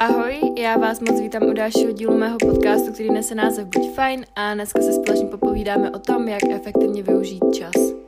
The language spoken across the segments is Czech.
Ahoj, já vás moc vítám u dalšího dílu mého podcastu, který nese název Buď fajn a dneska se společně popovídáme o tom, jak efektivně využít čas.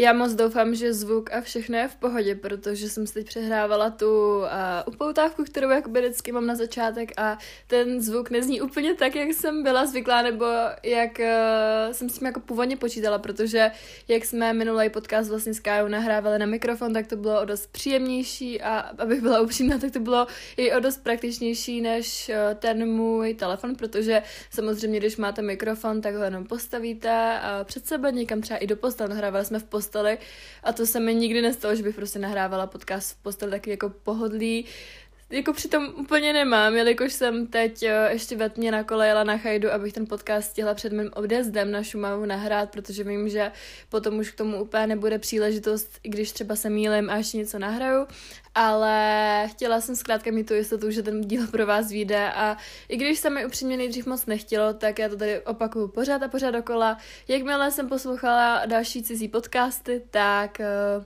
Já moc doufám, že zvuk a všechno je v pohodě, protože jsem si teď přehrávala tu uh, upoutávku, kterou jakoby vždycky mám na začátek a ten zvuk nezní úplně tak, jak jsem byla zvyklá, nebo jak uh, jsem s tím jako původně počítala, protože jak jsme minulý podcast vlastně s Kájou nahrávali na mikrofon, tak to bylo o dost příjemnější a abych byla upřímná, tak to bylo i o dost praktičnější než uh, ten můj telefon, protože samozřejmě, když máte mikrofon, tak ho jenom postavíte uh, před sebe někam třeba i do postele, nahrávali jsme v posteli posteli a to se mi nikdy nestalo, že bych prostě nahrávala podcast v posteli taky jako pohodlí. Jako přitom úplně nemám, jelikož jsem teď eh, ještě ve tmě na kole jela na Chajdu, abych ten podcast stihla před mým odjezdem na Šumavu nahrát, protože vím, že potom už k tomu úplně nebude příležitost, i když třeba se mílim a ještě něco nahraju, ale chtěla jsem zkrátka mít tu jistotu, že ten díl pro vás vyjde a i když se mi upřímně nejdřív moc nechtělo, tak já to tady opakuju pořád a pořád dokola. Jakmile jsem poslouchala další cizí podcasty, tak uh,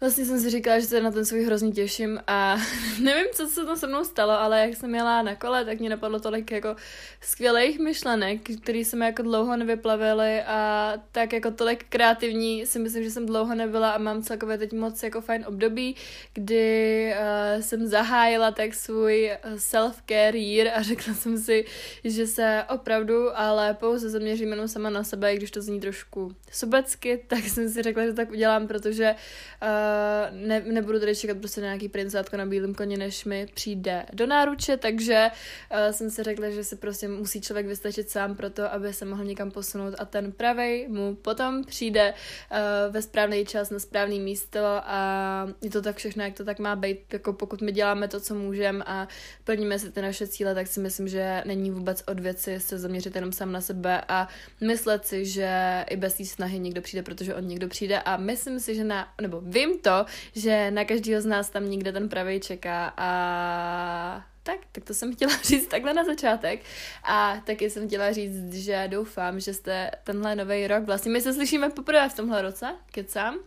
Vlastně jsem si říkala, že se na ten svůj hrozně těším a nevím, co se to se mnou stalo, ale jak jsem jela na kole, tak mě napadlo tolik jako skvělých myšlenek, které se mi jako dlouho nevyplavily a tak jako tolik kreativní si myslím, že jsem dlouho nebyla a mám celkově teď moc jako fajn období, kdy uh, jsem zahájila tak svůj self-care year a řekla jsem si, že se opravdu, ale pouze zaměřím jenom sama na sebe, i když to zní trošku sobecky, tak jsem si řekla, že tak udělám, protože uh, ne, nebudu tady čekat prostě na nějaký princátko na bílém koni, než mi přijde do náruče, takže uh, jsem si řekla, že si prostě musí člověk vystačit sám pro to, aby se mohl někam posunout a ten pravej mu potom přijde uh, ve správný čas na správné místo a je to tak všechno, jak to tak má být, jako pokud my děláme to, co můžeme a plníme si ty naše cíle, tak si myslím, že není vůbec od věci se zaměřit jenom sám na sebe a myslet si, že i bez té snahy někdo přijde, protože on někdo přijde. A myslím si, že na, nebo vím to, že na každého z nás tam někde ten pravý čeká a tak, tak to jsem chtěla říct takhle na začátek. A taky jsem chtěla říct, že doufám, že jste tenhle nový rok, vlastně my se slyšíme poprvé v tomhle roce, kecám.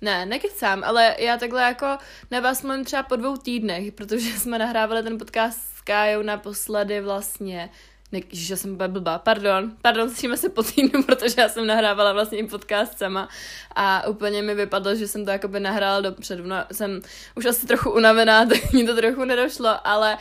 Ne, nekecám, ale já takhle jako na vás mluvím třeba po dvou týdnech, protože jsme nahrávali ten podcast s Kájou naposledy vlastně ne, že jsem byla blbá, pardon, pardon, slyšíme se po týdnu, protože já jsem nahrávala vlastně i podcast sama a úplně mi vypadlo, že jsem to jakoby nahrála dopředu, no, jsem už asi trochu unavená, tak mi to trochu nedošlo, ale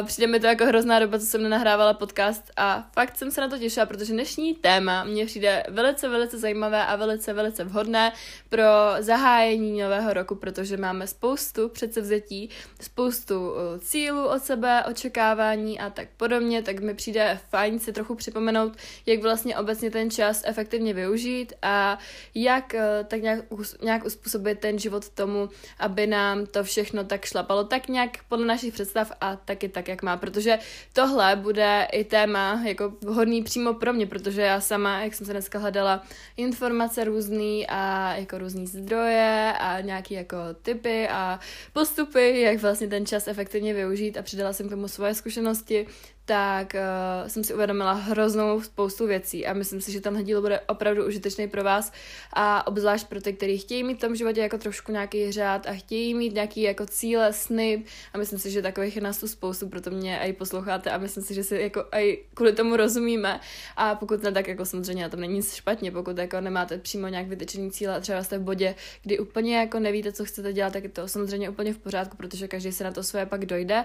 uh, přijde mi to jako hrozná doba, co jsem nenahrávala podcast a fakt jsem se na to těšila, protože dnešní téma mě přijde velice, velice zajímavé a velice, velice vhodné pro zahájení nového roku, protože máme spoustu předsevzetí, spoustu uh, cílů od sebe, očekávání a tak podobně, tak mi přijde fajn si trochu připomenout, jak vlastně obecně ten čas efektivně využít a jak eh, tak nějak, nějak uspůsobit ten život tomu, aby nám to všechno tak šlapalo. Tak nějak podle našich představ a taky tak, jak má, protože tohle bude i téma jako vhodný přímo pro mě, protože já sama, jak jsem se dneska hledala informace různý a jako různý zdroje a nějaký jako typy a postupy, jak vlastně ten čas efektivně využít a přidala jsem k tomu svoje zkušenosti, tak uh, jsem si uvědomila hroznou spoustu věcí a myslím si, že tenhle díl bude opravdu užitečný pro vás a obzvlášť pro ty, kteří chtějí mít v tom životě jako trošku nějaký řád a chtějí mít nějaký jako cíle, sny. A myslím si, že takových je nás tu spoustu, proto mě i posloucháte a myslím si, že si jako i kvůli tomu rozumíme. A pokud ne, tak jako samozřejmě na tom není nic špatně, pokud jako nemáte přímo nějak vytečený cíle a třeba jste v bodě, kdy úplně jako nevíte, co chcete dělat, tak je to samozřejmě úplně v pořádku, protože každý se na to své pak dojde,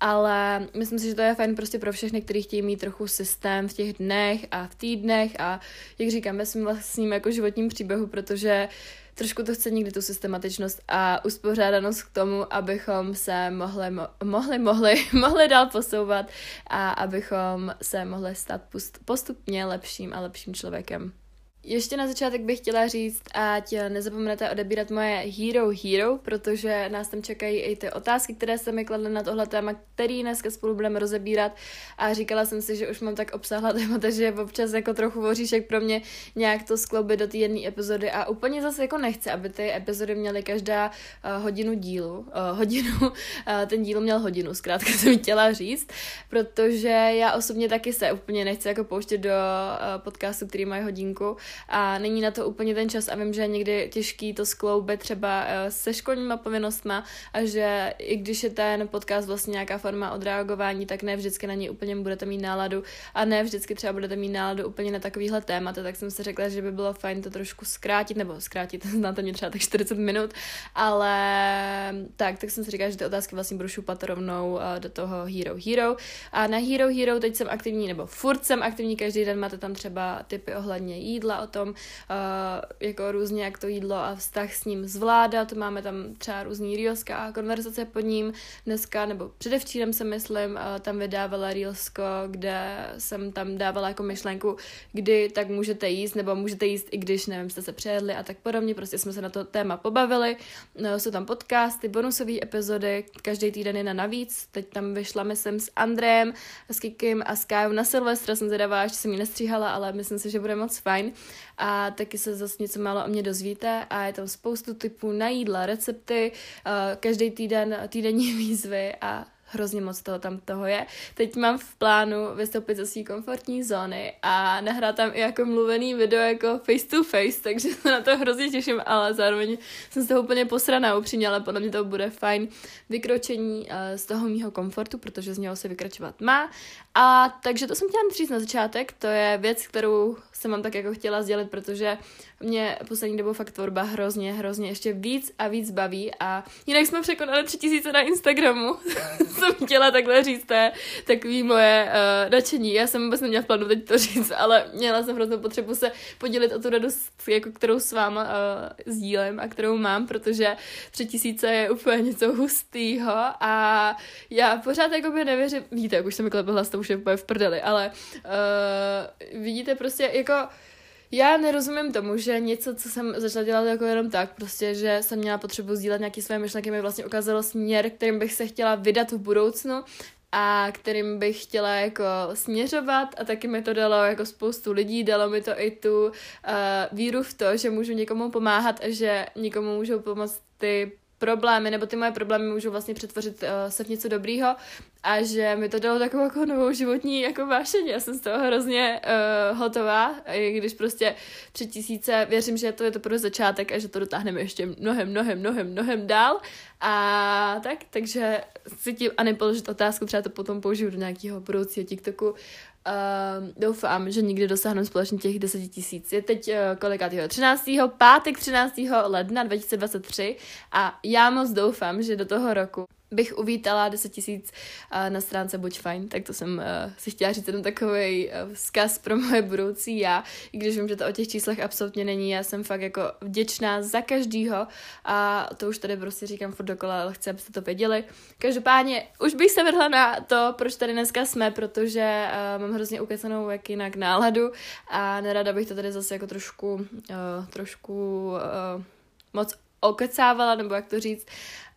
ale myslím si, že to je fajn prostě pro všechny, kteří chtějí mít trochu systém v těch dnech a v týdnech a jak říkám, ve svým vlastním jako životním příběhu, protože trošku to chce někdy tu systematičnost a uspořádanost k tomu, abychom se mohli, mohli, mohli, mohli dál posouvat a abychom se mohli stát postupně lepším a lepším člověkem. Ještě na začátek bych chtěla říct, ať nezapomenete odebírat moje Hero Hero, protože nás tam čekají i ty otázky, které se mi kladly na tohle téma, který dneska spolu budeme rozebírat. A říkala jsem si, že už mám tak obsáhlá témata, že občas jako trochu voříšek pro mě nějak to skloubit do té jedné epizody. A úplně zase jako nechci, aby ty epizody měly každá uh, hodinu dílu. Uh, hodinu, uh, ten díl měl hodinu, zkrátka jsem chtěla říct, protože já osobně taky se úplně nechci jako pouštět do podcastu, který mají hodinku a není na to úplně ten čas a vím, že je někdy těžký to skloubit třeba eh, se školníma povinnostma a že i když je ten podcast vlastně nějaká forma odreagování, tak ne vždycky na něj úplně budete mít náladu a ne vždycky třeba budete mít náladu úplně na takovýhle témata, tak jsem si řekla, že by bylo fajn to trošku zkrátit, nebo zkrátit, znáte mě třeba tak 40 minut, ale tak, tak jsem si říkala, že ty otázky vlastně budu šupat rovnou eh, do toho Hero Hero. A na Hero Hero teď jsem aktivní, nebo furt jsem aktivní každý den, máte tam třeba typy ohledně jídla, o tom, uh, jako různě, jak to jídlo a vztah s ním zvládat, máme tam třeba různý reelska a konverzace pod ním, dneska, nebo předevčírem se myslím, uh, tam vydávala reelsko, kde jsem tam dávala jako myšlenku, kdy tak můžete jíst, nebo můžete jíst i když, nevím, jste se přejedli a tak podobně, prostě jsme se na to téma pobavili, no, jsou tam podcasty, bonusové epizody, každý týden je na navíc, teď tam vyšla, myslím, s Andrem, s Kikim a s Kajou na Silvestra, jsem zvědavá, ještě jsem ji nestříhala, ale myslím si, že bude moc fajn a taky se zase něco málo o mě dozvíte. A je tam spoustu typů na jídla, recepty, každý týden týdenní výzvy a hrozně moc toho tam toho je. Teď mám v plánu vystoupit ze své komfortní zóny a nahrát tam i jako mluvený video jako face to face, takže se na to hrozně těším, ale zároveň jsem z toho úplně posraná upřímně, ale podle mě to bude fajn vykročení uh, z toho mýho komfortu, protože z něho se vykračovat má. A takže to jsem chtěla říct na začátek, to je věc, kterou jsem vám tak jako chtěla sdělit, protože mě poslední dobou fakt tvorba hrozně, hrozně ještě víc a víc baví a jinak jsme překonali tři tisíce na Instagramu, jsem chtěla takhle říct, to je takový moje uh, nadšení. Já jsem vůbec neměla v plánu teď to říct, ale měla jsem hroznou potřebu se podělit o tu radost, jako kterou s váma uh, sdílem a kterou mám, protože tři tisíce je úplně něco hustýho a já pořád jako by nevěřím, víte, jak už jsem klepla hlas, to už je v prdeli, ale uh, vidíte prostě jako já nerozumím tomu, že něco, co jsem začala dělat jako jenom tak, prostě, že jsem měla potřebu sdílet nějaké své myšlenky, mi vlastně ukázalo směr, kterým bych se chtěla vydat v budoucnu a kterým bych chtěla jako směřovat a taky mi to dalo jako spoustu lidí, dalo mi to i tu uh, víru v to, že můžu někomu pomáhat a že někomu můžou pomoct ty problémy, nebo ty moje problémy můžou vlastně přetvořit uh, se v něco dobrýho a že mi to dalo takovou jako novou životní jako vášení. Já jsem z toho hrozně uh, hotová, i když prostě tři tisíce, věřím, že to je to pro začátek a že to dotáhneme ještě mnohem, mnohem, mnohem, mnohem dál. A tak, takže si tím a nepoložit otázku, třeba to potom použiju do nějakého budoucího TikToku, Uh, doufám, že nikdy dosáhnu společně těch 10 tisíc. Je teď uh, kolikátýho? 13. pátek 13. ledna 2023 a já moc doufám, že do toho roku bych uvítala 10 tisíc uh, na stránce Buď fajn, tak to jsem uh, si chtěla říct jenom takový uh, vzkaz pro moje budoucí já, i když vím, že to o těch číslech absolutně není, já jsem fakt jako vděčná za každýho. A to už tady prostě říkám furt dokola, ale chci, abyste to věděli. Každopádně už bych se vrhla na to, proč tady dneska jsme, protože uh, mám hrozně ukecenou jak jinak náladu. A nerada bych to tady zase jako trošku, uh, trošku uh, moc okecávala, nebo jak to říct,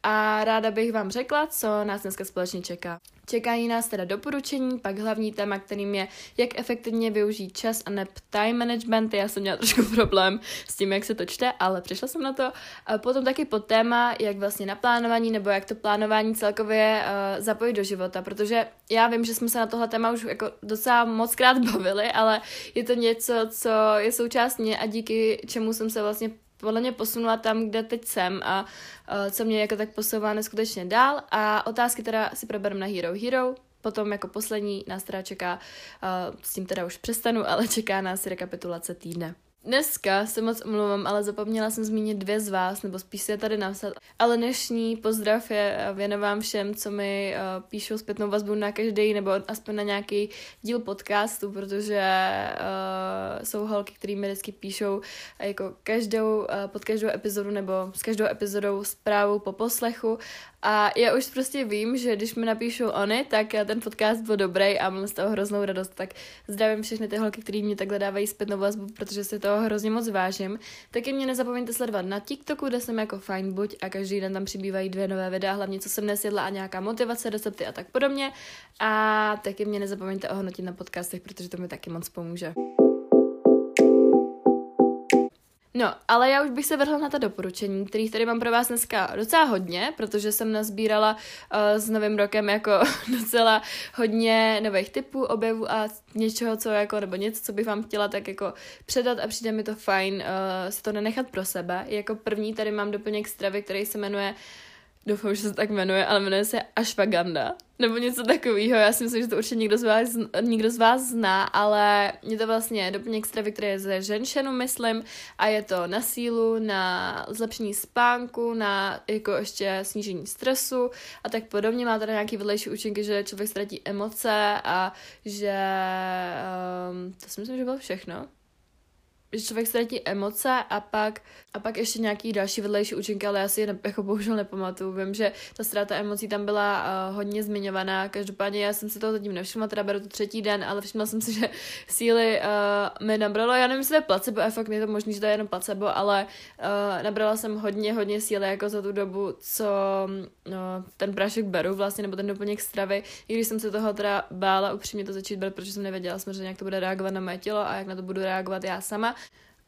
a ráda bych vám řekla, co nás dneska společně čeká. Čekají nás teda doporučení, pak hlavní téma, kterým je, jak efektivně využít čas a ne time management. Já jsem měla trošku problém s tím, jak se to čte, ale přišla jsem na to. A potom taky pod téma, jak vlastně na plánování nebo jak to plánování celkově uh, zapojit do života, protože já vím, že jsme se na tohle téma už jako docela moc krát bavili, ale je to něco, co je součást mě a díky čemu jsem se vlastně podle mě posunula tam, kde teď jsem a uh, co mě jako tak posouvá neskutečně dál a otázky teda si probereme na Hero Hero, potom jako poslední nás teda čeká, uh, s tím teda už přestanu, ale čeká nás rekapitulace týdne. Dneska se moc omlouvám, ale zapomněla jsem zmínit dvě z vás, nebo spíš se tady napsat. Ale dnešní pozdrav je věnovám všem, co mi uh, píšou zpětnou vazbu na každý, nebo aspoň na nějaký díl podcastu, protože uh, jsou holky, které mi vždycky píšou jako každou, uh, pod každou epizodu, nebo s každou epizodou zprávu po poslechu a já už prostě vím, že když mi napíšou oni, tak ten podcast byl dobrý a mám z toho hroznou radost. Tak zdravím všechny ty holky, které mě takhle dávají zpětnou vazbu, protože si toho hrozně moc vážím. Taky mě nezapomeňte sledovat na TikToku, kde jsem jako fajn buď a každý den tam přibývají dvě nové videa, hlavně co jsem nesjedla a nějaká motivace, recepty a tak podobně. A taky mě nezapomeňte ohodnotit na podcastech, protože to mi taky moc pomůže. No, ale já už bych se vrhla na ta doporučení, kterých tady mám pro vás dneska docela hodně, protože jsem nazbírala uh, s novým rokem jako docela hodně nových typů, objevů a něčeho, co jako, nebo něco, co bych vám chtěla tak jako předat a přijde mi to fajn uh, si to nenechat pro sebe. Jako první tady mám doplněk stravy, který se jmenuje doufám, že se tak jmenuje, ale jmenuje se Ashwagandha, nebo něco takového. Já si myslím, že to určitě někdo z vás, někdo z vás zná, ale je to vlastně doplněk stravy, které je ze ženšenu, myslím, a je to na sílu, na zlepšení spánku, na jako ještě snížení stresu a tak podobně. Má tady nějaký vedlejší účinky, že člověk ztratí emoce a že um, to si myslím, že bylo všechno že člověk ztratí emoce a pak, a pak ještě nějaký další vedlejší účinky, ale já si je ne, jako bohužel nepamatuju. Vím, že ta ztráta emocí tam byla uh, hodně zmiňovaná, každopádně já jsem si toho zatím nevšimla, teda beru to třetí den, ale všimla jsem si, že síly uh, mi nabralo, já nevím, jestli to je placebo efekt, je to možný, že to je jenom placebo, ale uh, nabrala jsem hodně, hodně síly jako za tu dobu, co no, ten prášek beru vlastně, nebo ten doplněk stravy, i když jsem se toho teda bála upřímně to začít brát, protože jsem nevěděla samozřejmě, jak to bude reagovat na mé tělo a jak na to budu reagovat já sama.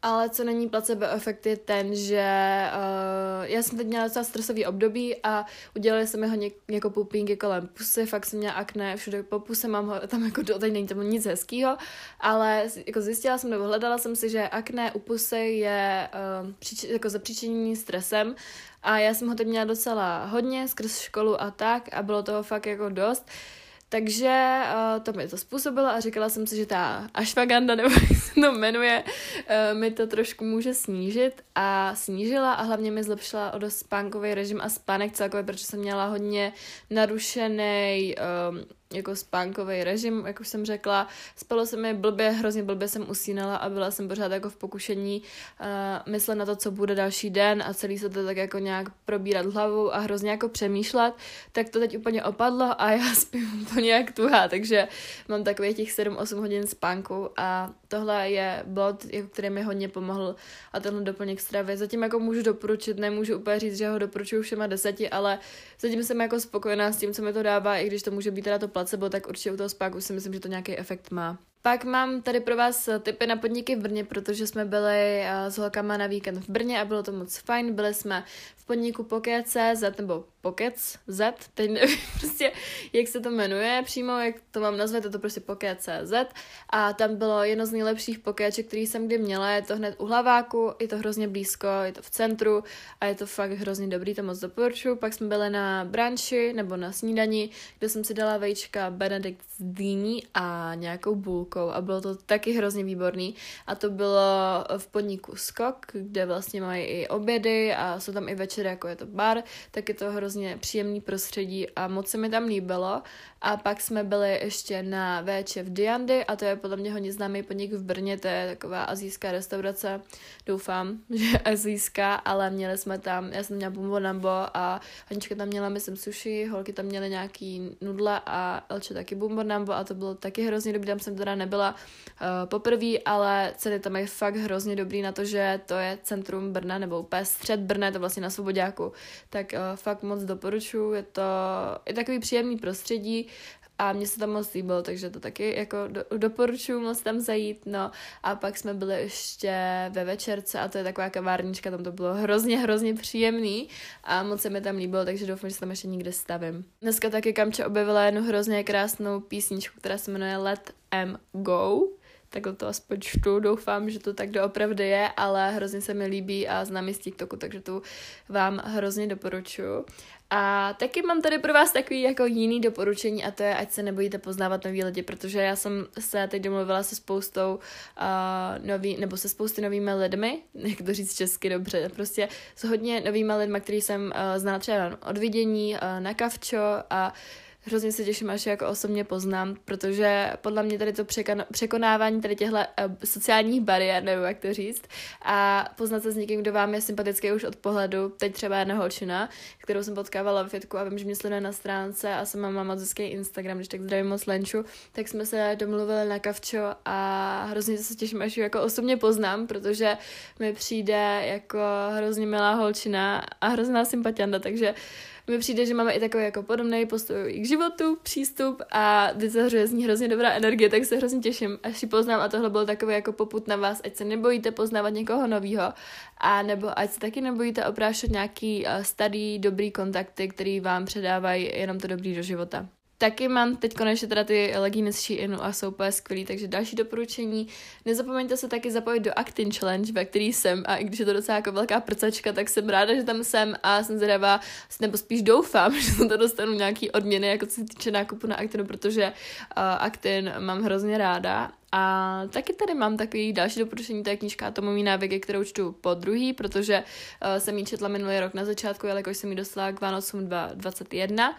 Ale co není placebo efekt je ten, že uh, já jsem teď měla docela stresový období a udělali se mi hodně jako pupínky kolem pusy, fakt jsem měla akné, všude po puse mám ho, tam jako do, teď není tam nic hezkýho, ale jako zjistila jsem nebo hledala jsem si, že akné u pusy je uh, příč, jako zapříčinění stresem a já jsem ho teď měla docela hodně skrz školu a tak a bylo toho fakt jako dost. Uh, takže uh, to mi to způsobilo a říkala jsem si, že ta ashwagandha, nebo jak se to jmenuje, uh, mi to trošku může snížit a snížila a hlavně mi zlepšila o dost spánkový režim a spánek celkově, protože jsem měla hodně narušený um, jako spánkový režim, jak už jsem řekla. Spalo se mi blbě, hrozně blbě jsem usínala a byla jsem pořád jako v pokušení uh, myslet na to, co bude další den a celý se to tak jako nějak probírat hlavou a hrozně jako přemýšlet, tak to teď úplně opadlo a já spím úplně jak tuhá, takže mám takových těch 7-8 hodin spánku a tohle je bod, jako který mi hodně pomohl a tenhle doplněk stravy. Zatím jako můžu doporučit, nemůžu úplně říct, že ho doporučuju všema deseti, ale zatím jsem jako spokojená s tím, co mi to dává, i když to může být teda to placebo, tak určitě u toho spánku si myslím, že to nějaký efekt má. Pak mám tady pro vás tipy na podniky v Brně, protože jsme byli s holkama na víkend v Brně a bylo to moc fajn. Byli jsme v podniku Pocket.cz nebo Pockets Z, teď nevím prostě, jak se to jmenuje přímo, jak to mám nazvat, je to prostě Pocket.cz a tam bylo jedno z nejlepších pokéček, který jsem kdy měla, je to hned u hlaváku, je to hrozně blízko, je to v centru a je to fakt hrozně dobrý, to moc doporučuji. Pak jsme byli na branči nebo na snídani, kde jsem si dala vejčka Benedict z dýní a nějakou bulkou a bylo to taky hrozně výborný. A to bylo v podniku Skok, kde vlastně mají i obědy a jsou tam i večery, jako je to bar, tak je to hrozně hrozně příjemný prostředí a moc se mi tam líbilo. A pak jsme byli ještě na véče v Diandy a to je podle mě hodně známý podnik v Brně, to je taková azijská restaurace, doufám, že azijská, ale měli jsme tam, já jsem měla bumbo nambo a Anička tam měla, myslím, sushi, holky tam měly nějaký nudle a Elče taky bumbo nambo a to bylo taky hrozně dobrý, tam jsem teda nebyla uh, poprvé, ale ceny tam je fakt hrozně dobrý na to, že to je centrum Brna nebo úplně střed Brna, je to vlastně na Svobodáku, tak uh, fakt moc doporučuji, je to je takový příjemný prostředí, a mně se tam moc líbilo, takže to taky jako do, doporučuji moc tam zajít, no. A pak jsme byli ještě ve večerce a to je taková kavárnička, tam to bylo hrozně, hrozně příjemný. A moc se mi tam líbilo, takže doufám, že se tam ještě někde stavím. Dneska taky Kamče objevila jednu hrozně krásnou písničku, která se jmenuje Let M Go, takhle to aspoň čtu, doufám, že to tak doopravdy je, ale hrozně se mi líbí a znám z TikToku, takže tu vám hrozně doporučuji. A taky mám tady pro vás takový jako jiný doporučení a to je, ať se nebojíte poznávat nový lidi, protože já jsem se teď domluvila se spoustou uh, nový, nebo se spousty novými lidmi, jak to říct česky dobře, prostě s hodně novými lidmi, který jsem uh, znala třeba od vidění, uh, na kavčo a uh, hrozně se těším, až jako osobně poznám, protože podle mě tady to překonávání tady těchto uh, sociálních bariér, nebo jak to říct, a poznat se s někým, kdo vám je sympatický už od pohledu, teď třeba jedna holčina, kterou jsem potkávala v fitku a vím, že mě sleduje na stránce a jsem mám moc hezký Instagram, když tak zdravím moc Lenču, tak jsme se domluvili na kavčo a hrozně se těším, až ji jako osobně poznám, protože mi přijde jako hrozně milá holčina a hrozná sympatianda, takže mi přijde, že máme i takový jako podobný postoj k životu, přístup a vyzařuje z ní hrozně dobrá energie, tak se hrozně těším, až ji poznám a tohle byl takový jako poput na vás, ať se nebojíte poznávat někoho nového a nebo ať se taky nebojíte oprášet nějaký uh, starý, dobrý kontakty, který vám předávají jenom to dobrý do života. Taky mám teď konečně teda ty legíny z Sheinu a jsou úplně skvělý, takže další doporučení. Nezapomeňte se taky zapojit do Actin Challenge, ve který jsem a i když je to docela jako velká prcačka, tak jsem ráda, že tam jsem a jsem zvědavá, nebo spíš doufám, že to dostanu nějaký odměny, jako co se týče nákupu na Actinu, protože uh, Actin mám hrozně ráda a taky tady mám takový další doporučení, to je knížka Atomový návyky, kterou čtu po druhý, protože uh, jsem ji četla minulý rok na začátku, jelikož jsem ji dostala k Vánocům 2021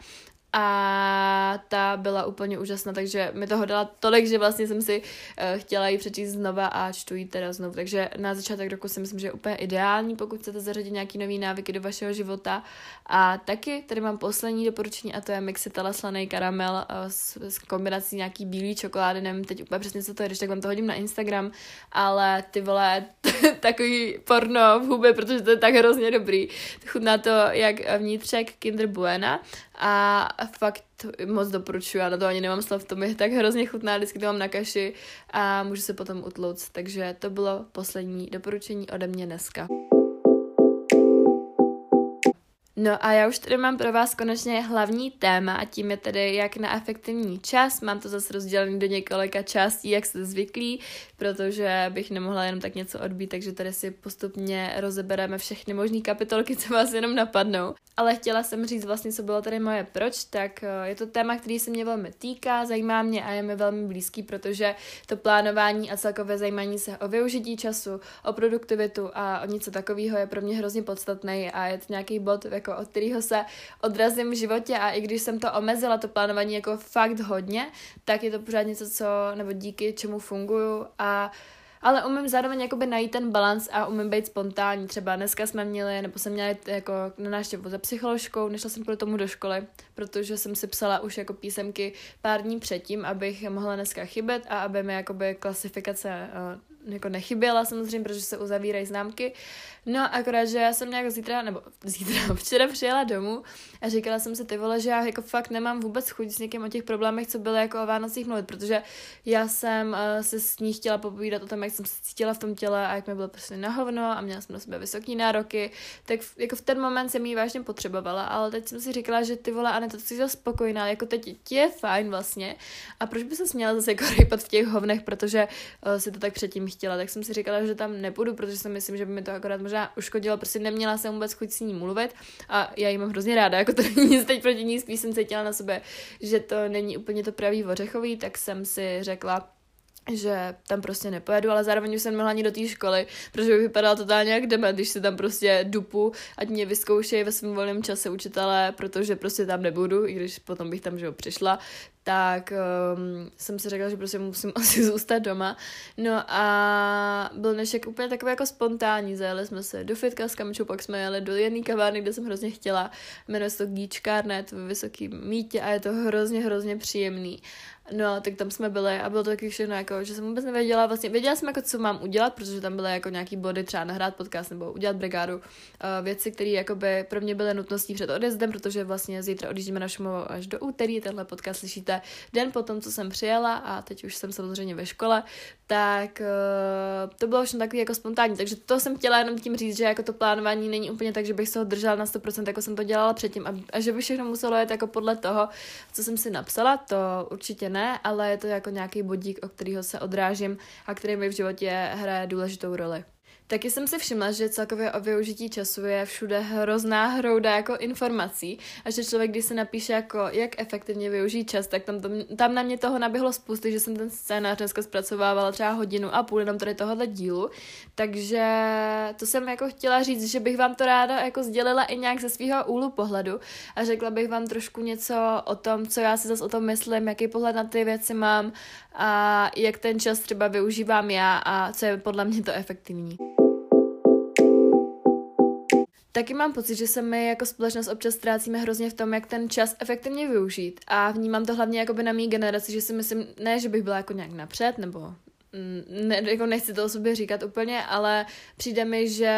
a ta byla úplně úžasná, takže mi toho dala tolik, že vlastně jsem si uh, chtěla ji přečíst znova a čtu ji teda znovu. Takže na začátek roku si myslím, že je úplně ideální, pokud chcete zařadit nějaký nový návyky do vašeho života. A taky tady mám poslední doporučení a to je Mixitala slaný karamel uh, s, s kombinací nějaký bílý čokolády, nevím teď úplně přesně co to je, když tak vám to hodím na Instagram, ale ty vole, takový porno v hubě, protože to je tak hrozně dobrý. Chutná to jak vnitřek Kinder Buena a fakt moc doporučuji, já na to ani nemám slov, to mi tak hrozně chutná, vždycky to mám na kaši a můžu se potom utlouct, takže to bylo poslední doporučení ode mě dneska. No a já už tady mám pro vás konečně hlavní téma a tím je tedy jak na efektivní čas. Mám to zase rozdělené do několika částí, jak jste zvyklí, protože bych nemohla jenom tak něco odbít, takže tady si postupně rozebereme všechny možné kapitolky, co vás jenom napadnou. Ale chtěla jsem říct vlastně, co bylo tady moje proč, tak eh, je to téma, který se mě velmi týká, zajímá mě a je mi velmi blízký, protože to plánování a celkové zajímání se o využití času, o produktivitu a o něco takového je pro mě hrozně podstatný a je to nějaký bod, jako od kterého se odrazím v životě a i když jsem to omezila, to plánování jako fakt hodně, tak je to pořád něco, co, nebo díky čemu funguju a ale umím zároveň jakoby najít ten balans a umím být spontánní. Třeba dneska jsme měli, nebo jsem měla jako na návštěvu za psycholožkou, nešla jsem kvůli tomu do školy, protože jsem si psala už jako písemky pár dní předtím, abych mohla dneska chybět a aby mi jakoby klasifikace uh, jako nechyběla samozřejmě, protože se uzavírají známky. No akorát, že já jsem nějak zítra, nebo zítra, včera přijela domů a říkala jsem si ty vole, že já jako fakt nemám vůbec chuť s někým o těch problémech, co byly jako o Vánocích mluvit, protože já jsem uh, se s ní chtěla popovídat o tom, jak jsem se cítila v tom těle a jak mi bylo prostě na hovno a měla jsem na sebe vysoké nároky, tak v, jako v ten moment jsem ji vážně potřebovala, ale teď jsem si říkala, že ty vole, Ane, to jsi spokojená, jako teď ti je fajn vlastně a proč by se směla zase jako v těch hovnech, protože uh, si to tak předtím chtěla, tak jsem si říkala, že tam nepůjdu, protože si myslím, že by mi to akorát možná uškodilo, prostě neměla jsem vůbec chuť s ní mluvit a já jí mám hrozně ráda, jako to není nic teď proti ní, spíš jsem cítila na sebe, že to není úplně to pravý ořechový, tak jsem si řekla, že tam prostě nepojedu, ale zároveň už jsem mohla ani do té školy, protože by vypadala totálně jak deme, když si tam prostě dupu, ať mě vyzkoušejí ve svém volném čase učitelé, protože prostě tam nebudu, i když potom bych tam, že přišla, tak um, jsem si řekla, že prostě musím asi zůstat doma. No a byl dnešek úplně takový jako spontánní, zajeli jsme se do fitka s kamčou, pak jsme jeli do jedné kavárny, kde jsem hrozně chtěla, jmenuje se to Gíčkárnet ve Vysokém mítě a je to hrozně, hrozně příjemný. No, tak tam jsme byli a bylo to taky všechno jako, že jsem vůbec nevěděla, vlastně věděla jsem jako, co mám udělat, protože tam byly jako nějaký body, třeba nahrát podcast nebo udělat brigádu, uh, věci, které jako by pro mě byly nutností před odjezdem, protože vlastně zítra odjíždíme na až do úterý, tenhle podcast slyšíte den po tom, co jsem přijela a teď už jsem samozřejmě ve škole, tak uh, to bylo všechno takový jako spontánní, takže to jsem chtěla jenom tím říct, že jako to plánování není úplně tak, že bych se ho držela na 100%, jako jsem to dělala předtím a, a že by všechno muselo jít jako podle toho, co jsem si napsala, to určitě ne, ale je to jako nějaký bodík, o kterého se odrážím a který mi v životě hraje důležitou roli. Taky jsem si všimla, že celkově o využití času je všude hrozná hrouda jako informací a že člověk, když se napíše jako jak efektivně využít čas, tak tam, tam, tam na mě toho naběhlo spousty, že jsem ten scénář dneska zpracovávala třeba hodinu a půl jenom tady tohohle dílu, takže to jsem jako chtěla říct, že bych vám to ráda jako sdělila i nějak ze svého úhlu pohledu a řekla bych vám trošku něco o tom, co já si zase o tom myslím, jaký pohled na ty věci mám a jak ten čas třeba využívám já a co je podle mě to efektivní. Taky mám pocit, že se my jako společnost občas ztrácíme hrozně v tom, jak ten čas efektivně využít. A vnímám to hlavně jako by na mý generaci, že si myslím, ne, že bych byla jako nějak napřed, nebo mm, ne, jako nechci to o sobě říkat úplně, ale přijde mi, že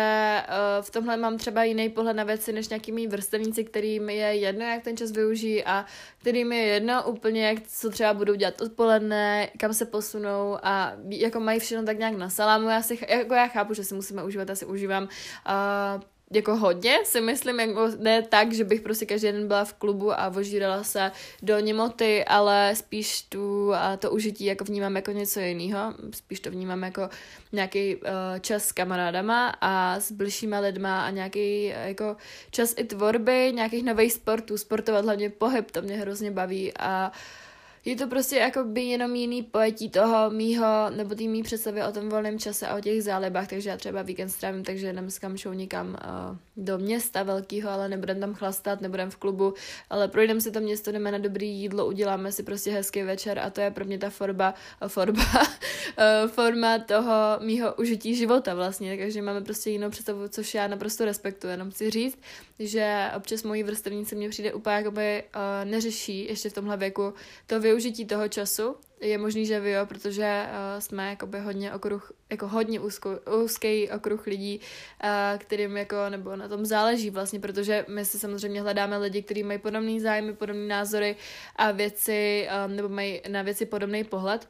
uh, v tomhle mám třeba jiný pohled na věci než nějaký mý vrstevníci, kterým je jedno, jak ten čas využijí a kterým je jedno úplně, jak, co třeba budou dělat odpoledne, kam se posunou a jako mají všechno tak nějak na salámu. Já si, jako já chápu, že si musíme užívat, já si užívám uh, jako hodně, si myslím, jako ne tak, že bych prostě každý den byla v klubu a ožírala se do němoty, ale spíš tu a to užití jako vnímám jako něco jiného, spíš to vnímám jako nějaký uh, čas s kamarádama a s bližšíma lidma a nějaký uh, jako čas i tvorby, nějakých nových sportů, sportovat hlavně pohyb, to mě hrozně baví a uh, je to prostě jako by jenom jiný pojetí toho mýho, nebo tý mý představy o tom volném čase a o těch zálibách, takže já třeba víkend strávím, takže jdem s kamšou někam uh, do města velkýho, ale nebudem tam chlastat, nebudem v klubu, ale projdeme si to město, jdeme na dobrý jídlo, uděláme si prostě hezký večer a to je pro mě ta forba, uh, forba, uh, forma toho mýho užití života vlastně, takže máme prostě jinou představu, což já naprosto respektuji, jenom chci říct, že občas mojí vrstevníci mě přijde úplně jakoby uh, neřeší ještě v tomhle věku to využití toho času. Je možný, že vy jo, protože uh, jsme jakoby hodně okruh, jako hodně úzký okruh lidí, uh, kterým jako, nebo na tom záleží vlastně, protože my si samozřejmě hledáme lidi, kteří mají podobné zájmy, podobné názory a věci, um, nebo mají na věci podobný pohled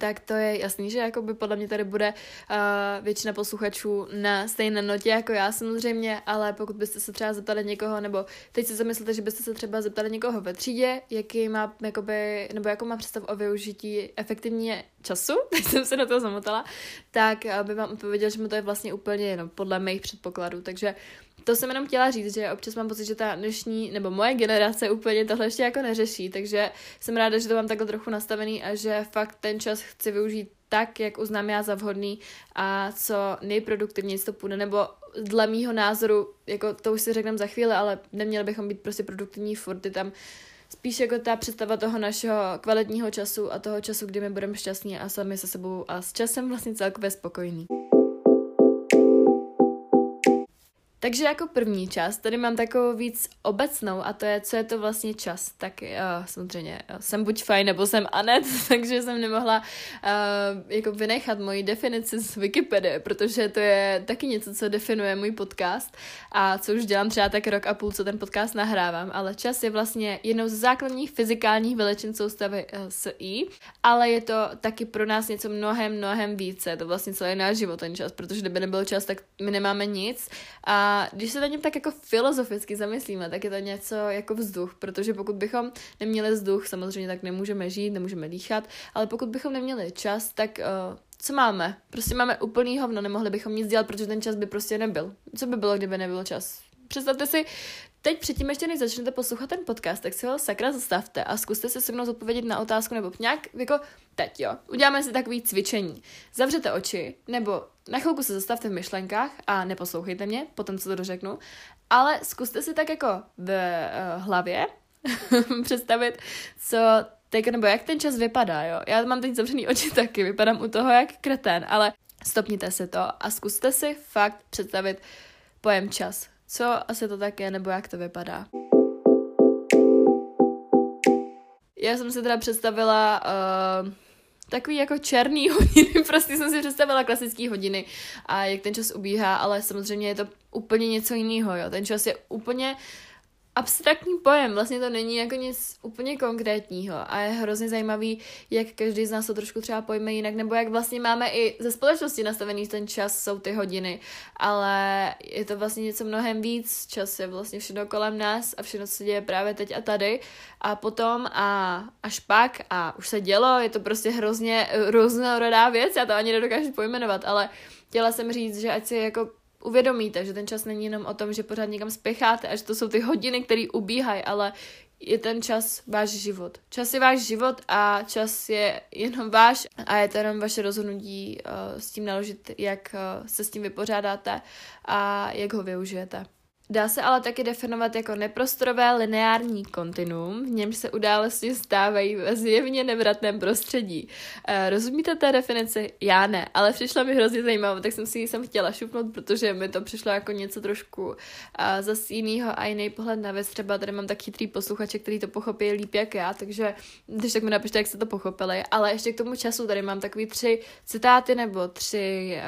tak to je jasný, že jakoby podle mě tady bude uh, většina posluchačů na stejné notě jako já samozřejmě, ale pokud byste se třeba zeptali někoho, nebo teď si zamyslete, že byste se třeba zeptali někoho ve třídě, jaký má, jakoby, nebo jakou má představ o využití efektivně času, teď jsem se na to zamotala, tak by vám odpověděl, že mu to je vlastně úplně jenom podle mých předpokladů, takže to jsem jenom chtěla říct, že občas mám pocit, že ta dnešní, nebo moje generace úplně tohle ještě jako neřeší, takže jsem ráda, že to mám takhle trochu nastavený a že fakt ten čas chci využít tak, jak uznám já za vhodný a co nejproduktivněji to půjde, nebo dle mýho názoru, jako to už si řekneme za chvíli, ale neměli bychom být prostě produktivní furt, tam spíš jako ta představa toho našeho kvalitního času a toho času, kdy my budeme šťastní a sami se sebou a s časem vlastně celkově spokojní. Takže jako první část, tady mám takovou víc obecnou a to je, co je to vlastně čas. Tak uh, samozřejmě uh, jsem buď fajn, nebo jsem Anet, takže jsem nemohla uh, jako vynechat moji definici z Wikipedie, protože to je taky něco, co definuje můj podcast a co už dělám třeba tak rok a půl, co ten podcast nahrávám, ale čas je vlastně jednou z základních fyzikálních veličin soustavy uh, SI, ale je to taky pro nás něco mnohem, mnohem více. To vlastně celý náš život ten čas, protože kdyby nebyl čas, tak my nemáme nic a když se na něm tak jako filozoficky zamyslíme, tak je to něco jako vzduch, protože pokud bychom neměli vzduch, samozřejmě tak nemůžeme žít, nemůžeme dýchat, ale pokud bychom neměli čas, tak uh, co máme? Prostě máme úplný hovno, nemohli bychom nic dělat, protože ten čas by prostě nebyl. Co by bylo, kdyby nebyl čas? Představte si, teď předtím ještě než začnete poslouchat ten podcast, tak si ho sakra zastavte a zkuste se se mnou zodpovědět na otázku nebo nějak, jako teď jo, uděláme si takový cvičení. Zavřete oči, nebo na chvilku se zastavte v myšlenkách a neposlouchejte mě, potom co to dořeknu, ale zkuste si tak jako v uh, hlavě představit, co teď, nebo jak ten čas vypadá, jo. Já mám teď zavřený oči taky, vypadám u toho jak kretén, ale stopněte si to a zkuste si fakt představit pojem čas. Co asi to tak je, nebo jak to vypadá. Já jsem si teda představila uh, takový jako černý hodiny, prostě jsem si představila klasické hodiny a jak ten čas ubíhá, ale samozřejmě je to úplně něco jiného, jo. Ten čas je úplně abstraktní pojem, vlastně to není jako nic úplně konkrétního a je hrozně zajímavý, jak každý z nás to trošku třeba pojme jinak, nebo jak vlastně máme i ze společnosti nastavený ten čas, jsou ty hodiny, ale je to vlastně něco mnohem víc, čas je vlastně všechno kolem nás a všechno, se děje právě teď a tady. A potom a až pak a už se dělo, je to prostě hrozně různorodá věc, já to ani nedokážu pojmenovat, ale chtěla jsem říct, že ať si jako uvědomíte, že ten čas není jenom o tom, že pořád někam spěcháte a že to jsou ty hodiny, které ubíhají, ale je ten čas váš život. Čas je váš život a čas je jenom váš a je to jenom vaše rozhodnutí uh, s tím naložit, jak uh, se s tím vypořádáte a jak ho využijete. Dá se ale taky definovat jako neprostorové lineární kontinuum, v němž se události stávají ve zjevně nevratném prostředí. E, rozumíte té definici? Já ne, ale přišla mi hrozně zajímavá, tak jsem si ji sem chtěla šupnout, protože mi to přišlo jako něco trošku uh, zase jinýho a jiný pohled na věc. Třeba tady mám tak chytrý posluchače, který to pochopí líp jak já, takže když tak mi napište, jak jste to pochopili. Ale ještě k tomu času tady mám takový tři citáty nebo tři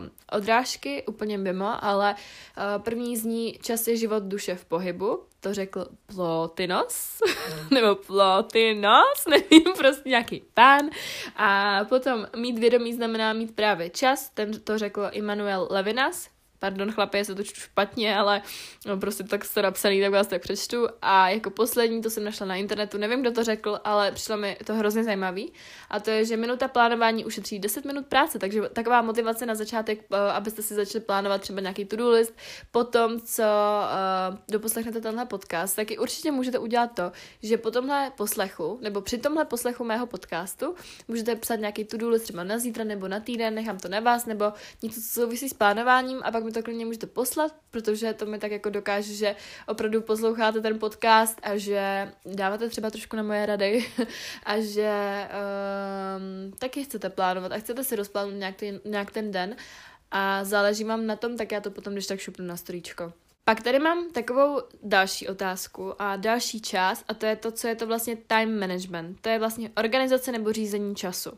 uh, odrážky, úplně mimo, ale uh, první z ní čas je život duše v pohybu, to řekl Plotinos, nebo Plotinos, nevím, prostě nějaký pán. A potom mít vědomí znamená mít právě čas, ten to řekl Immanuel Levinas, pardon chlapi, se to čtu špatně, ale no, prostě tak to napsaný, tak vás tak přečtu. A jako poslední, to jsem našla na internetu, nevím, kdo to řekl, ale přišlo mi to hrozně zajímavý. A to je, že minuta plánování ušetří 10 minut práce, takže taková motivace na začátek, eh, abyste si začali plánovat třeba nějaký to-do list, potom, co uh, doposlechnete tenhle podcast, taky určitě můžete udělat to, že po tomhle poslechu, nebo při tomhle poslechu mého podcastu, můžete psát nějaký to-do list třeba na zítra nebo na týden, nechám to na vás, nebo něco, co souvisí s plánováním a pak mi to klidně můžete poslat, protože to mi tak jako dokáže, že opravdu posloucháte ten podcast a že dáváte třeba trošku na moje rady a že um, taky chcete plánovat a chcete si rozplánovat nějak, ty, nějak ten den a záleží vám na tom, tak já to potom když tak šupnu na storíčko. Pak tady mám takovou další otázku a další část a to je to, co je to vlastně time management. To je vlastně organizace nebo řízení času.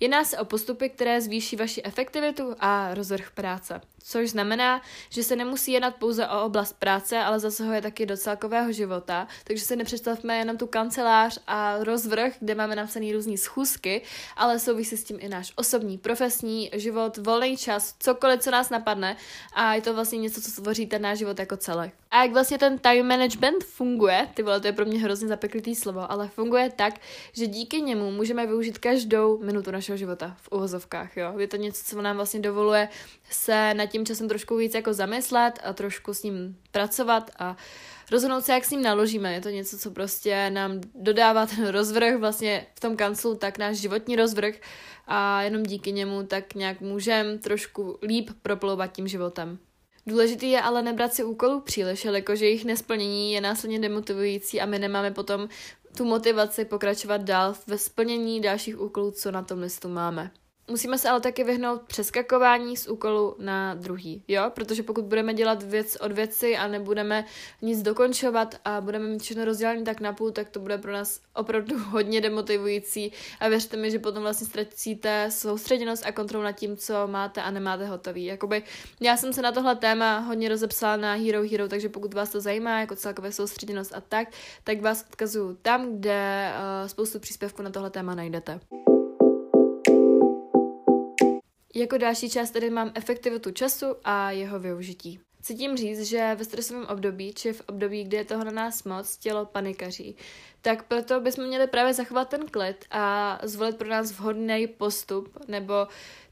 Jedná se o postupy, které zvýší vaši efektivitu a rozvrh práce což znamená, že se nemusí jednat pouze o oblast práce, ale zasahuje taky do celkového života. Takže si nepředstavme jenom tu kancelář a rozvrh, kde máme napsané různé schůzky, ale souvisí s tím i náš osobní, profesní život, volný čas, cokoliv, co nás napadne a je to vlastně něco, co tvoří ten náš život jako celek. A jak vlastně ten time management funguje, ty vole, to je pro mě hrozně zapeklitý slovo, ale funguje tak, že díky němu můžeme využít každou minutu našeho života v uvozovkách, jo. Je to něco, co nám vlastně dovoluje se nad tím časem trošku víc jako zamyslet a trošku s ním pracovat a rozhodnout se, jak s ním naložíme. Je to něco, co prostě nám dodává ten rozvrh vlastně v tom kanclu, tak náš životní rozvrh a jenom díky němu tak nějak můžeme trošku líp proplouvat tím životem. Důležitý je ale nebrat si úkolů příliš, jelikož jejich nesplnění je následně demotivující a my nemáme potom tu motivaci pokračovat dál ve splnění dalších úkolů, co na tom listu máme. Musíme se ale taky vyhnout přeskakování z úkolu na druhý, jo? Protože pokud budeme dělat věc od věci a nebudeme nic dokončovat a budeme mít všechno rozdělené tak na půl, tak to bude pro nás opravdu hodně demotivující a věřte mi, že potom vlastně ztratíte soustředěnost a kontrolu nad tím, co máte a nemáte hotový. Jakoby já jsem se na tohle téma hodně rozepsala na Hero Hero, takže pokud vás to zajímá, jako celkově soustředěnost a tak, tak vás odkazuju tam, kde uh, spoustu příspěvků na tohle téma najdete. Jako další část tady mám efektivitu času a jeho využití. Chci tím říct, že ve stresovém období, či v období, kdy je toho na nás moc, tělo panikaří, tak proto bychom měli právě zachovat ten klid a zvolit pro nás vhodný postup nebo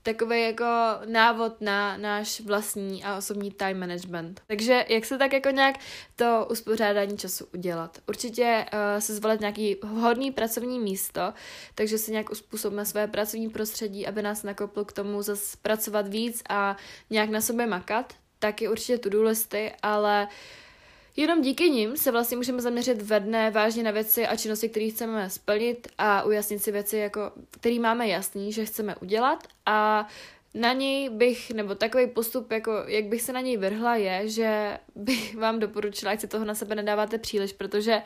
takový jako návod na náš vlastní a osobní time management. Takže jak se tak jako nějak to uspořádání času udělat? Určitě uh, se zvolit nějaký vhodný pracovní místo, takže si nějak uspůsobíme své pracovní prostředí, aby nás nakoplo k tomu zase pracovat víc a nějak na sobě makat. Taky určitě to listy, ale Jenom díky nim se vlastně můžeme zaměřit ve dne vážně na věci a činnosti, které chceme splnit a ujasnit si věci, jako, které máme jasný, že chceme udělat. A na něj bych, nebo takový postup, jako jak bych se na něj vrhla, je, že bych vám doporučila, ať si toho na sebe nedáváte příliš, protože uh,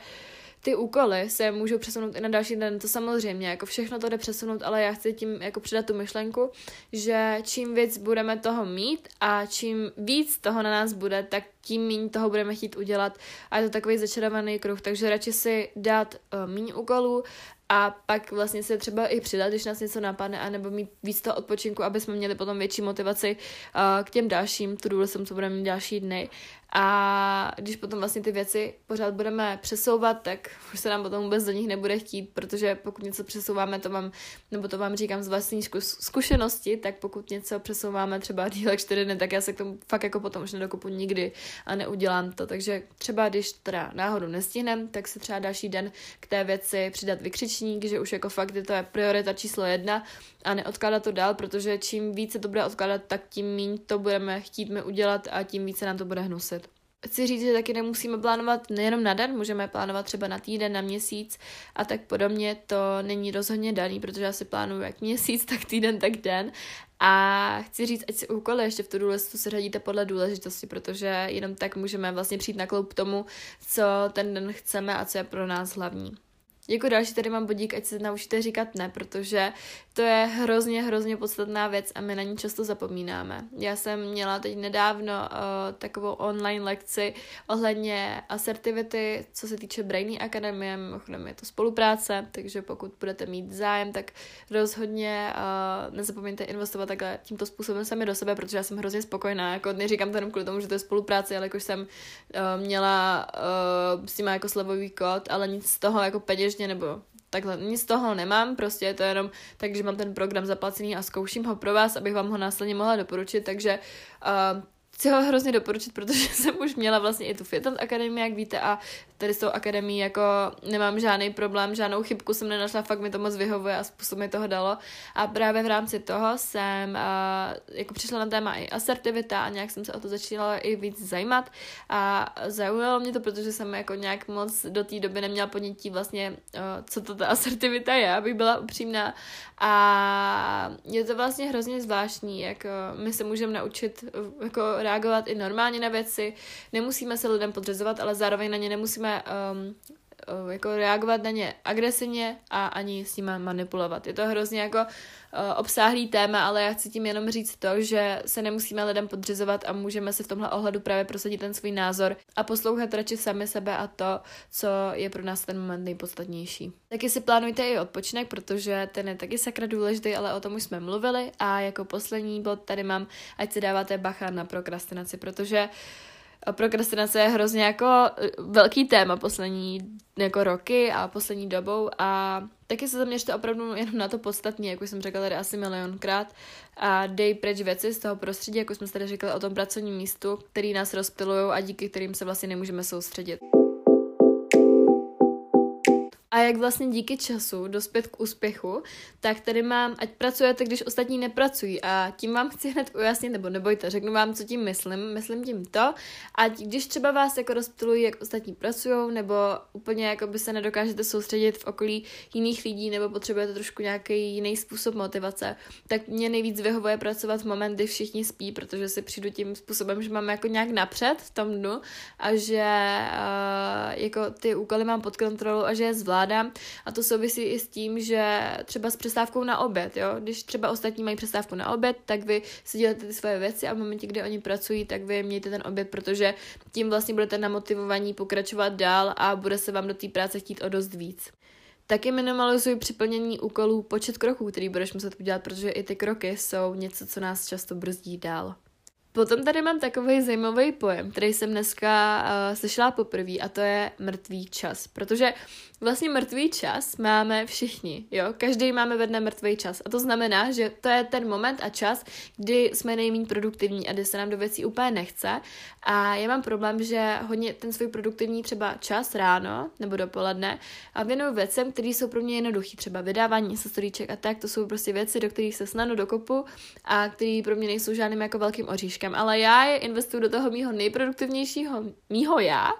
ty úkoly se můžou přesunout i na další den, to samozřejmě, jako všechno to jde přesunout, ale já chci tím jako přidat tu myšlenku, že čím víc budeme toho mít a čím víc toho na nás bude, tak tím méně toho budeme chtít udělat a je to takový začarovaný kruh, takže radši si dát uh, méně úkolů a pak vlastně se třeba i přidat, když nás něco napadne, anebo mít víc toho odpočinku, aby jsme měli potom větší motivaci uh, k těm dalším to jsem, co budeme mít další dny. A když potom vlastně ty věci pořád budeme přesouvat, tak už se nám potom vůbec do nich nebude chtít, protože pokud něco přesouváme, to mám, nebo to vám říkám z vlastní zkušenosti, tak pokud něco přesouváme třeba dílek čtyři dny, tak já se k tomu fakt jako potom už nedokupu nikdy a neudělám to. Takže třeba když teda náhodou nestihnem, tak se třeba další den k té věci přidat vykřičník, že už jako fakt je to je priorita číslo jedna a neodkládat to dál, protože čím více to bude odkládat, tak tím méně to budeme chtít mi udělat a tím více nám to bude hnusit. Chci říct, že taky nemusíme plánovat nejenom na den, můžeme plánovat třeba na týden, na měsíc a tak podobně. To není rozhodně daný, protože já si plánuju jak měsíc, tak týden, tak den. A chci říct, ať si úkoly ještě v tu důležitou se řadíte podle důležitosti, protože jenom tak můžeme vlastně přijít na kloup tomu, co ten den chceme a co je pro nás hlavní. Jako další tady mám bodík, ať se naučíte říkat ne, protože to je hrozně, hrozně podstatná věc a my na ní často zapomínáme. Já jsem měla teď nedávno uh, takovou online lekci ohledně asertivity, co se týče Brainy Akademie, mimochodem je to spolupráce, takže pokud budete mít zájem, tak rozhodně uh, nezapomeňte investovat takhle tímto způsobem sami do sebe, protože já jsem hrozně spokojená, jako neříkám to jenom kvůli tomu, že to je spolupráce, ale jakož jsem uh, měla uh, s tím jako slevový kód, ale nic z toho jako peněžně nebo takhle, nic z toho nemám, prostě je to jenom tak, že mám ten program zaplacený a zkouším ho pro vás, abych vám ho následně mohla doporučit, takže uh, chci ho hrozně doporučit, protože jsem už měla vlastně i tu Fitness Akademii, jak víte, a tady s tou akademií jako nemám žádný problém, žádnou chybku jsem nenašla, fakt mi to moc vyhovuje a způsob mi toho dalo. A právě v rámci toho jsem uh, jako přišla na téma i asertivita a nějak jsem se o to začala i víc zajímat a zaujalo mě to, protože jsem jako nějak moc do té doby neměla ponětí vlastně, uh, co to ta asertivita je, abych byla upřímná. A je to vlastně hrozně zvláštní, jak my se můžeme naučit jako reagovat i normálně na věci, nemusíme se lidem podřezovat, ale zároveň na ně nemusíme um, uh, jako reagovat na ně agresivně a ani s nimi manipulovat. Je to hrozně jako uh, obsáhlý téma, ale já chci tím jenom říct to, že se nemusíme lidem podřizovat a můžeme si v tomhle ohledu právě prosadit ten svůj názor a poslouchat radši sami sebe a to, co je pro nás ten moment nejpodstatnější. Taky si plánujte i odpočinek, protože ten je taky sakra důležitý, ale o tom už jsme mluvili a jako poslední bod tady mám, ať si dáváte bacha na prokrastinaci, protože uh, prokrastinace je hrozně jako eh, velký téma poslední jako roky a poslední dobou. A taky se zaměřte opravdu jenom na to podstatně, jako jsem řekla tady asi milionkrát. A dej pryč věci z toho prostředí, jako jsme tady řekli o tom pracovním místu, který nás rozptilují a díky kterým se vlastně nemůžeme soustředit a jak vlastně díky času dospět k úspěchu, tak tady mám, ať pracujete, když ostatní nepracují. A tím vám chci hned ujasnit, nebo nebojte, řeknu vám, co tím myslím, myslím tím to, ať když třeba vás jako rozptilují, jak ostatní pracují, nebo úplně jako by se nedokážete soustředit v okolí jiných lidí, nebo potřebujete trošku nějaký jiný způsob motivace, tak mě nejvíc vyhovuje pracovat v moment, kdy všichni spí, protože si přijdu tím způsobem, že mám jako nějak napřed v tom dnu a že uh, jako ty úkoly mám pod kontrolou a že je zvládám a to souvisí i s tím, že třeba s přestávkou na oběd, jo, když třeba ostatní mají přestávku na oběd, tak vy si děláte ty svoje věci a v momentě, kdy oni pracují, tak vy mějte ten oběd, protože tím vlastně budete namotivovaní pokračovat dál a bude se vám do té práce chtít o dost víc. Taky minimalizuji připlnění úkolů, počet kroků, který budeš muset udělat, protože i ty kroky jsou něco, co nás často brzdí dál. Potom tady mám takový zajímavý pojem, který jsem dneska uh, slyšela poprvé a to je mrtvý čas, protože vlastně mrtvý čas máme všichni, jo, každý máme ve dne mrtvý čas. A to znamená, že to je ten moment a čas, kdy jsme nejméně produktivní a kdy se nám do věcí úplně nechce. A já mám problém, že hodně ten svůj produktivní třeba čas ráno nebo dopoledne a věnuju věcem, které jsou pro mě jednoduché, třeba vydávání se storíček a tak, to jsou prostě věci, do kterých se snadno dokopu a které pro mě nejsou žádným jako velkým oříškem, ale já je investuju do toho mýho nejproduktivnějšího mýho já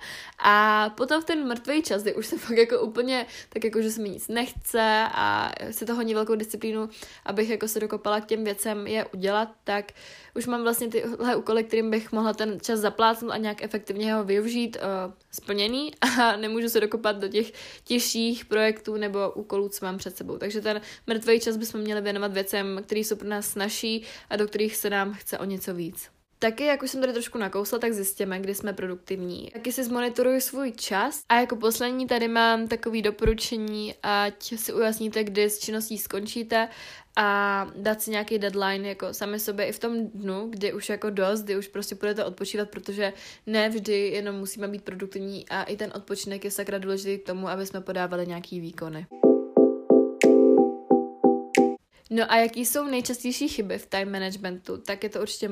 a potom v ten mrtvý čas, kdy už jsem fakt jako úplně tak jako, že se mi nic nechce a se to hodně velkou disciplínu, abych jako se dokopala k těm věcem je udělat, tak už mám vlastně tyhle úkoly, kterým bych mohla ten čas zaplácnout a nějak efektivně ho využít uh, splněný a nemůžu se dokopat do těch těžších projektů nebo úkolů, co mám před sebou. Takže ten mrtvý čas bychom měli věnovat věcem, které jsou pro nás snažší a do kterých se nám chce o něco víc. Taky, jak už jsem tady trošku nakousla, tak zjistíme, kdy jsme produktivní. Taky si zmonitoruji svůj čas a jako poslední tady mám takový doporučení, ať si ujasníte, kdy s činností skončíte a dát si nějaký deadline jako sami sobě i v tom dnu, kdy už jako dost, kdy už prostě budete odpočívat, protože ne vždy jenom musíme být produktivní a i ten odpočinek je sakra důležitý k tomu, aby jsme podávali nějaký výkony. No a jaký jsou nejčastější chyby v time managementu? Tak je to určitě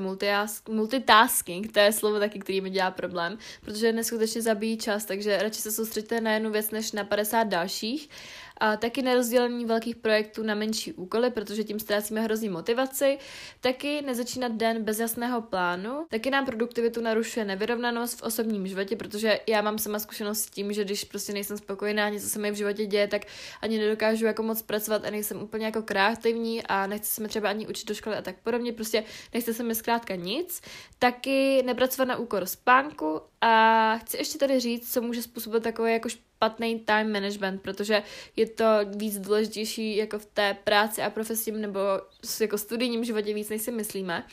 multitasking, to je slovo taky, který mi dělá problém, protože neskutečně zabíjí čas, takže radši se soustředíte na jednu věc než na 50 dalších. A taky nerozdělení velkých projektů na menší úkoly, protože tím ztrácíme hrozný motivaci, taky nezačínat den bez jasného plánu, taky nám produktivitu narušuje nevyrovnanost v osobním životě, protože já mám sama zkušenost s tím, že když prostě nejsem spokojená, něco se mi v životě děje, tak ani nedokážu jako moc pracovat a nejsem úplně jako kreativní a nechci se mi třeba ani učit do školy a tak podobně, prostě nechce se mi zkrátka nic. Taky nepracovat na úkor spánku a chci ještě tady říct, co může způsobit takové jako špatný time management, protože je to víc důležitější jako v té práci a profesním nebo jako studijním životě víc, než si myslíme.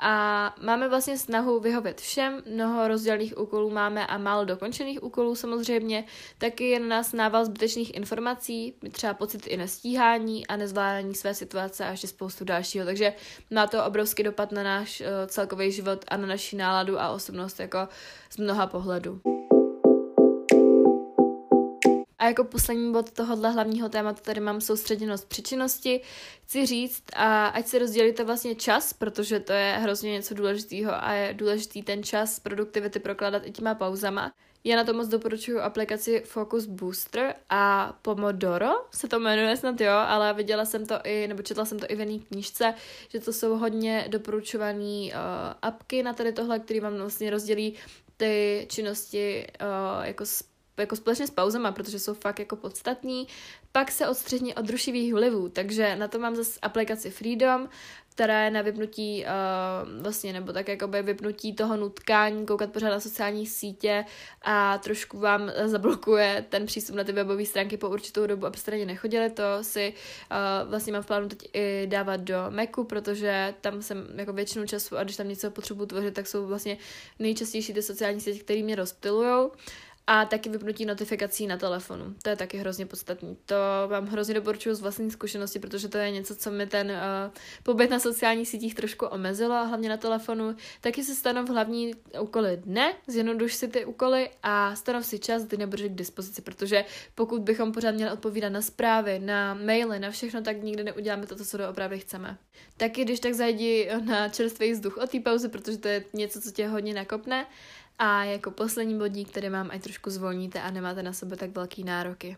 A máme vlastně snahu vyhovět všem, mnoho rozdělených úkolů máme a málo dokončených úkolů samozřejmě, taky je na nás nával zbytečných informací, třeba pocit i nestíhání a nezvládání své situace a ještě spoustu dalšího, takže má to obrovský dopad na náš uh, celkový život a na naši náladu a osobnost jako z mnoha pohledů. A jako poslední bod tohohle hlavního tématu tady mám soustředěnost příčinnosti. Chci říct, a ať si rozdělíte vlastně čas, protože to je hrozně něco důležitého a je důležitý ten čas produktivity prokládat i těma pauzama. Já na to moc doporučuji aplikaci Focus Booster a Pomodoro se to jmenuje snad jo, ale viděla jsem to i, nebo četla jsem to i v jiné knížce, že to jsou hodně doporučované uh, apky na tady tohle, který vám vlastně rozdělí ty činnosti uh, jako jako společně s pauzama, protože jsou fakt jako podstatní. Pak se odstřední od rušivých vlivů, takže na to mám zase aplikaci Freedom, která je na vypnutí uh, vlastně, nebo tak jakoby vypnutí toho nutkání, koukat pořád na sociální sítě a trošku vám zablokuje ten přístup na ty webové stránky po určitou dobu, abyste na ně nechodili. To si uh, vlastně mám v plánu teď i dávat do Macu, protože tam jsem jako většinu času a když tam něco potřebuji tvořit, tak jsou vlastně nejčastější ty sociální sítě, které mě rozptilujou. A taky vypnutí notifikací na telefonu. To je taky hrozně podstatný. To vám hrozně doporučuji z vlastní zkušenosti, protože to je něco, co mi ten uh, pobyt na sociálních sítích trošku omezilo, hlavně na telefonu. Taky se stanov hlavní úkoly dne, zjednoduš si ty úkoly a stanov si čas, kdy nebudeš k dispozici, protože pokud bychom pořád měli odpovídat na zprávy, na maily, na všechno, tak nikdy neuděláme to, co opravdu chceme. Taky když tak zajdi na čerstvý vzduch od té pauzy, protože to je něco, co tě hodně nakopne. A jako poslední bodík, který mám, ať trošku zvolníte a nemáte na sebe tak velký nároky.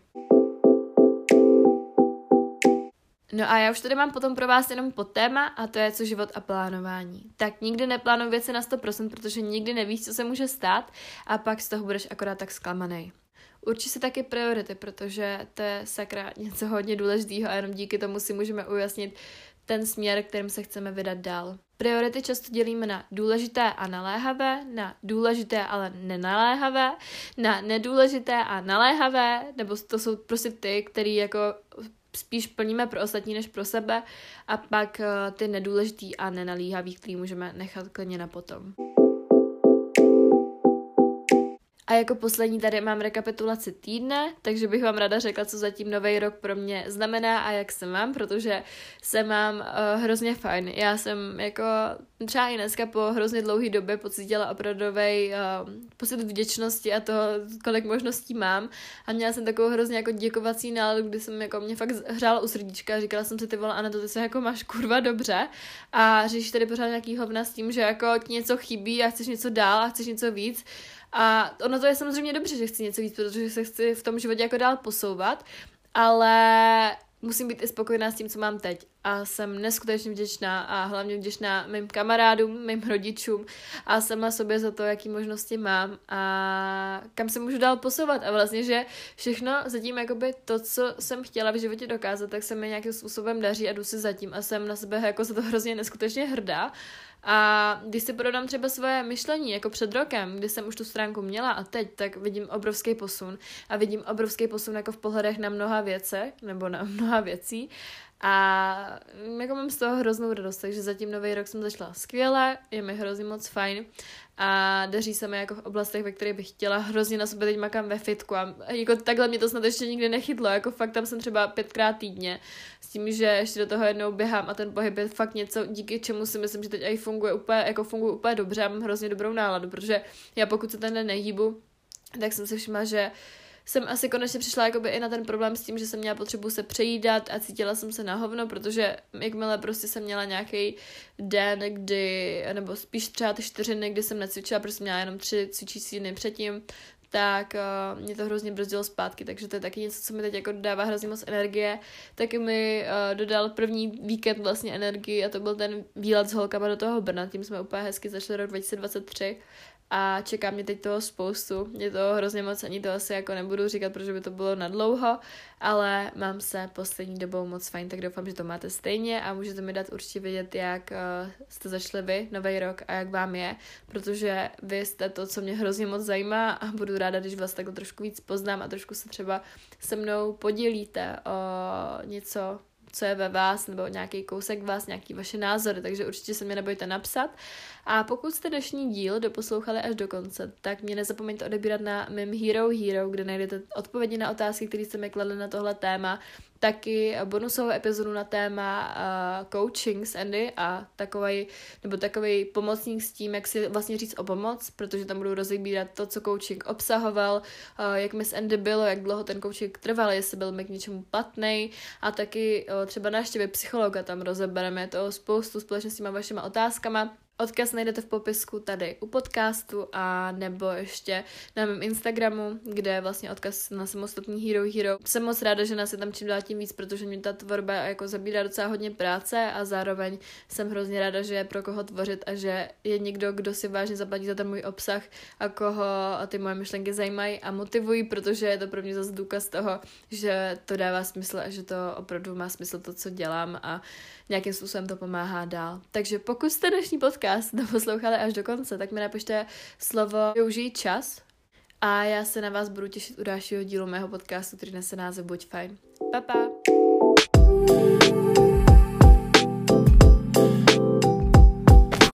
No a já už tady mám potom pro vás jenom pod téma a to je co život a plánování. Tak nikdy neplánuj věci na 100%, protože nikdy nevíš, co se může stát a pak z toho budeš akorát tak zklamaný. Určitě si taky priority, protože to je sakra něco hodně důležitého a jenom díky tomu si můžeme ujasnit ten směr, kterým se chceme vydat dál. Priority často dělíme na důležité a naléhavé, na důležité ale nenaléhavé, na nedůležité a naléhavé, nebo to jsou prostě ty, který jako spíš plníme pro ostatní než pro sebe a pak uh, ty nedůležitý a nenalíhavý, který můžeme nechat klidně na potom. A jako poslední tady mám rekapitulaci týdne, takže bych vám ráda řekla, co zatím nový rok pro mě znamená a jak se mám, protože se mám uh, hrozně fajn. Já jsem jako třeba i dneska po hrozně dlouhé době pocítila opravdový uh, pocit vděčnosti a toho, kolik možností mám. A měla jsem takovou hrozně jako děkovací náladu, kdy jsem jako mě fakt hřála u srdíčka a říkala jsem si ty vole, Ana, to ty se jako máš kurva dobře a řešíš tady pořád nějaký hovna s tím, že jako ti něco chybí a chceš něco dál a chceš něco víc a ono to je samozřejmě dobře, že chci něco víc, protože se chci v tom životě jako dál posouvat, ale musím být i spokojená s tím, co mám teď. A jsem neskutečně vděčná a hlavně vděčná mým kamarádům, mým rodičům a sama sobě za to, jaký možnosti mám a kam se můžu dál posouvat. A vlastně, že všechno zatím, jakoby to, co jsem chtěla v životě dokázat, tak se mi nějakým způsobem daří a jdu si zatím a jsem na sebe jako za to hrozně neskutečně hrdá. A když si prodám třeba svoje myšlení, jako před rokem, kdy jsem už tu stránku měla a teď, tak vidím obrovský posun. A vidím obrovský posun jako v pohledech na mnoha věce, nebo na mnoha věcí. A jako mám z toho hroznou radost, takže zatím nový rok jsem začala skvěle, je mi hrozně moc fajn a daří se mi jako v oblastech, ve kterých bych chtěla. Hrozně na sebe teď makám ve fitku a jako takhle mě to snad ještě nikdy nechytlo, jako fakt tam jsem třeba pětkrát týdně s tím, že ještě do toho jednou běhám a ten pohyb je fakt něco, díky čemu si myslím, že teď i funguje úplně, jako funguje úplně dobře a mám hrozně dobrou náladu, protože já pokud se ten den nehýbu, tak jsem si všimla, že jsem asi konečně přišla jakoby i na ten problém s tím, že jsem měla potřebu se přejídat a cítila jsem se na hovno, protože jakmile prostě jsem měla nějaký den, kdy, nebo spíš třeba ty čtyři dny, kdy jsem necvičila, protože jsem měla jenom tři cvičící dny předtím, tak uh, mě to hrozně brzdilo zpátky, takže to je taky něco, co mi teď jako dodává hrozně moc energie. Taky mi uh, dodal první víkend vlastně energii a to byl ten výlet s holkama do toho Brna, tím jsme úplně hezky začali rok 2023 a čeká mě teď toho spoustu. Mě to hrozně moc, ani to asi jako nebudu říkat, protože by to bylo na dlouho, ale mám se poslední dobou moc fajn, tak doufám, že to máte stejně a můžete mi dát určitě vědět, jak uh, jste začali vy nový rok a jak vám je, protože vy jste to, co mě hrozně moc zajímá a budu ráda, když vás takhle trošku víc poznám a trošku se třeba se mnou podělíte o něco, co je ve vás, nebo nějaký kousek vás, nějaký vaše názory, takže určitě se mě nebojte napsat. A pokud jste dnešní díl doposlouchali až do konce, tak mě nezapomeňte odebírat na mém Hero Hero, kde najdete odpovědi na otázky, které jste mi kladli na tohle téma, taky bonusovou epizodu na téma uh, coaching s Andy a takový nebo takový pomocník s tím, jak si vlastně říct o pomoc, protože tam budu rozebírat to, co coaching obsahoval, uh, jak mi s Andy bylo, jak dlouho ten coaching trval, jestli byl mi k něčemu platný a taky uh, třeba návštěvy psychologa tam rozebereme to spoustu společně s těma vašima otázkama. Odkaz najdete v popisku tady u podcastu a nebo ještě na mém Instagramu, kde je vlastně odkaz na samostatný Hero Hero. Jsem moc ráda, že nás je tam čím dál tím víc, protože mě ta tvorba jako zabírá docela hodně práce a zároveň jsem hrozně ráda, že je pro koho tvořit a že je někdo, kdo si vážně zaplatí za ten můj obsah a koho a ty moje myšlenky zajímají a motivují, protože je to pro mě zase důkaz toho, že to dává smysl a že to opravdu má smysl to, co dělám a nějakým způsobem to pomáhá dál. Takže pokud jste dnešní podcast doposlouchali až do konce, tak mi napište slovo využij čas a já se na vás budu těšit u dalšího dílu mého podcastu, který nese název Buď fajn. Pa, pa.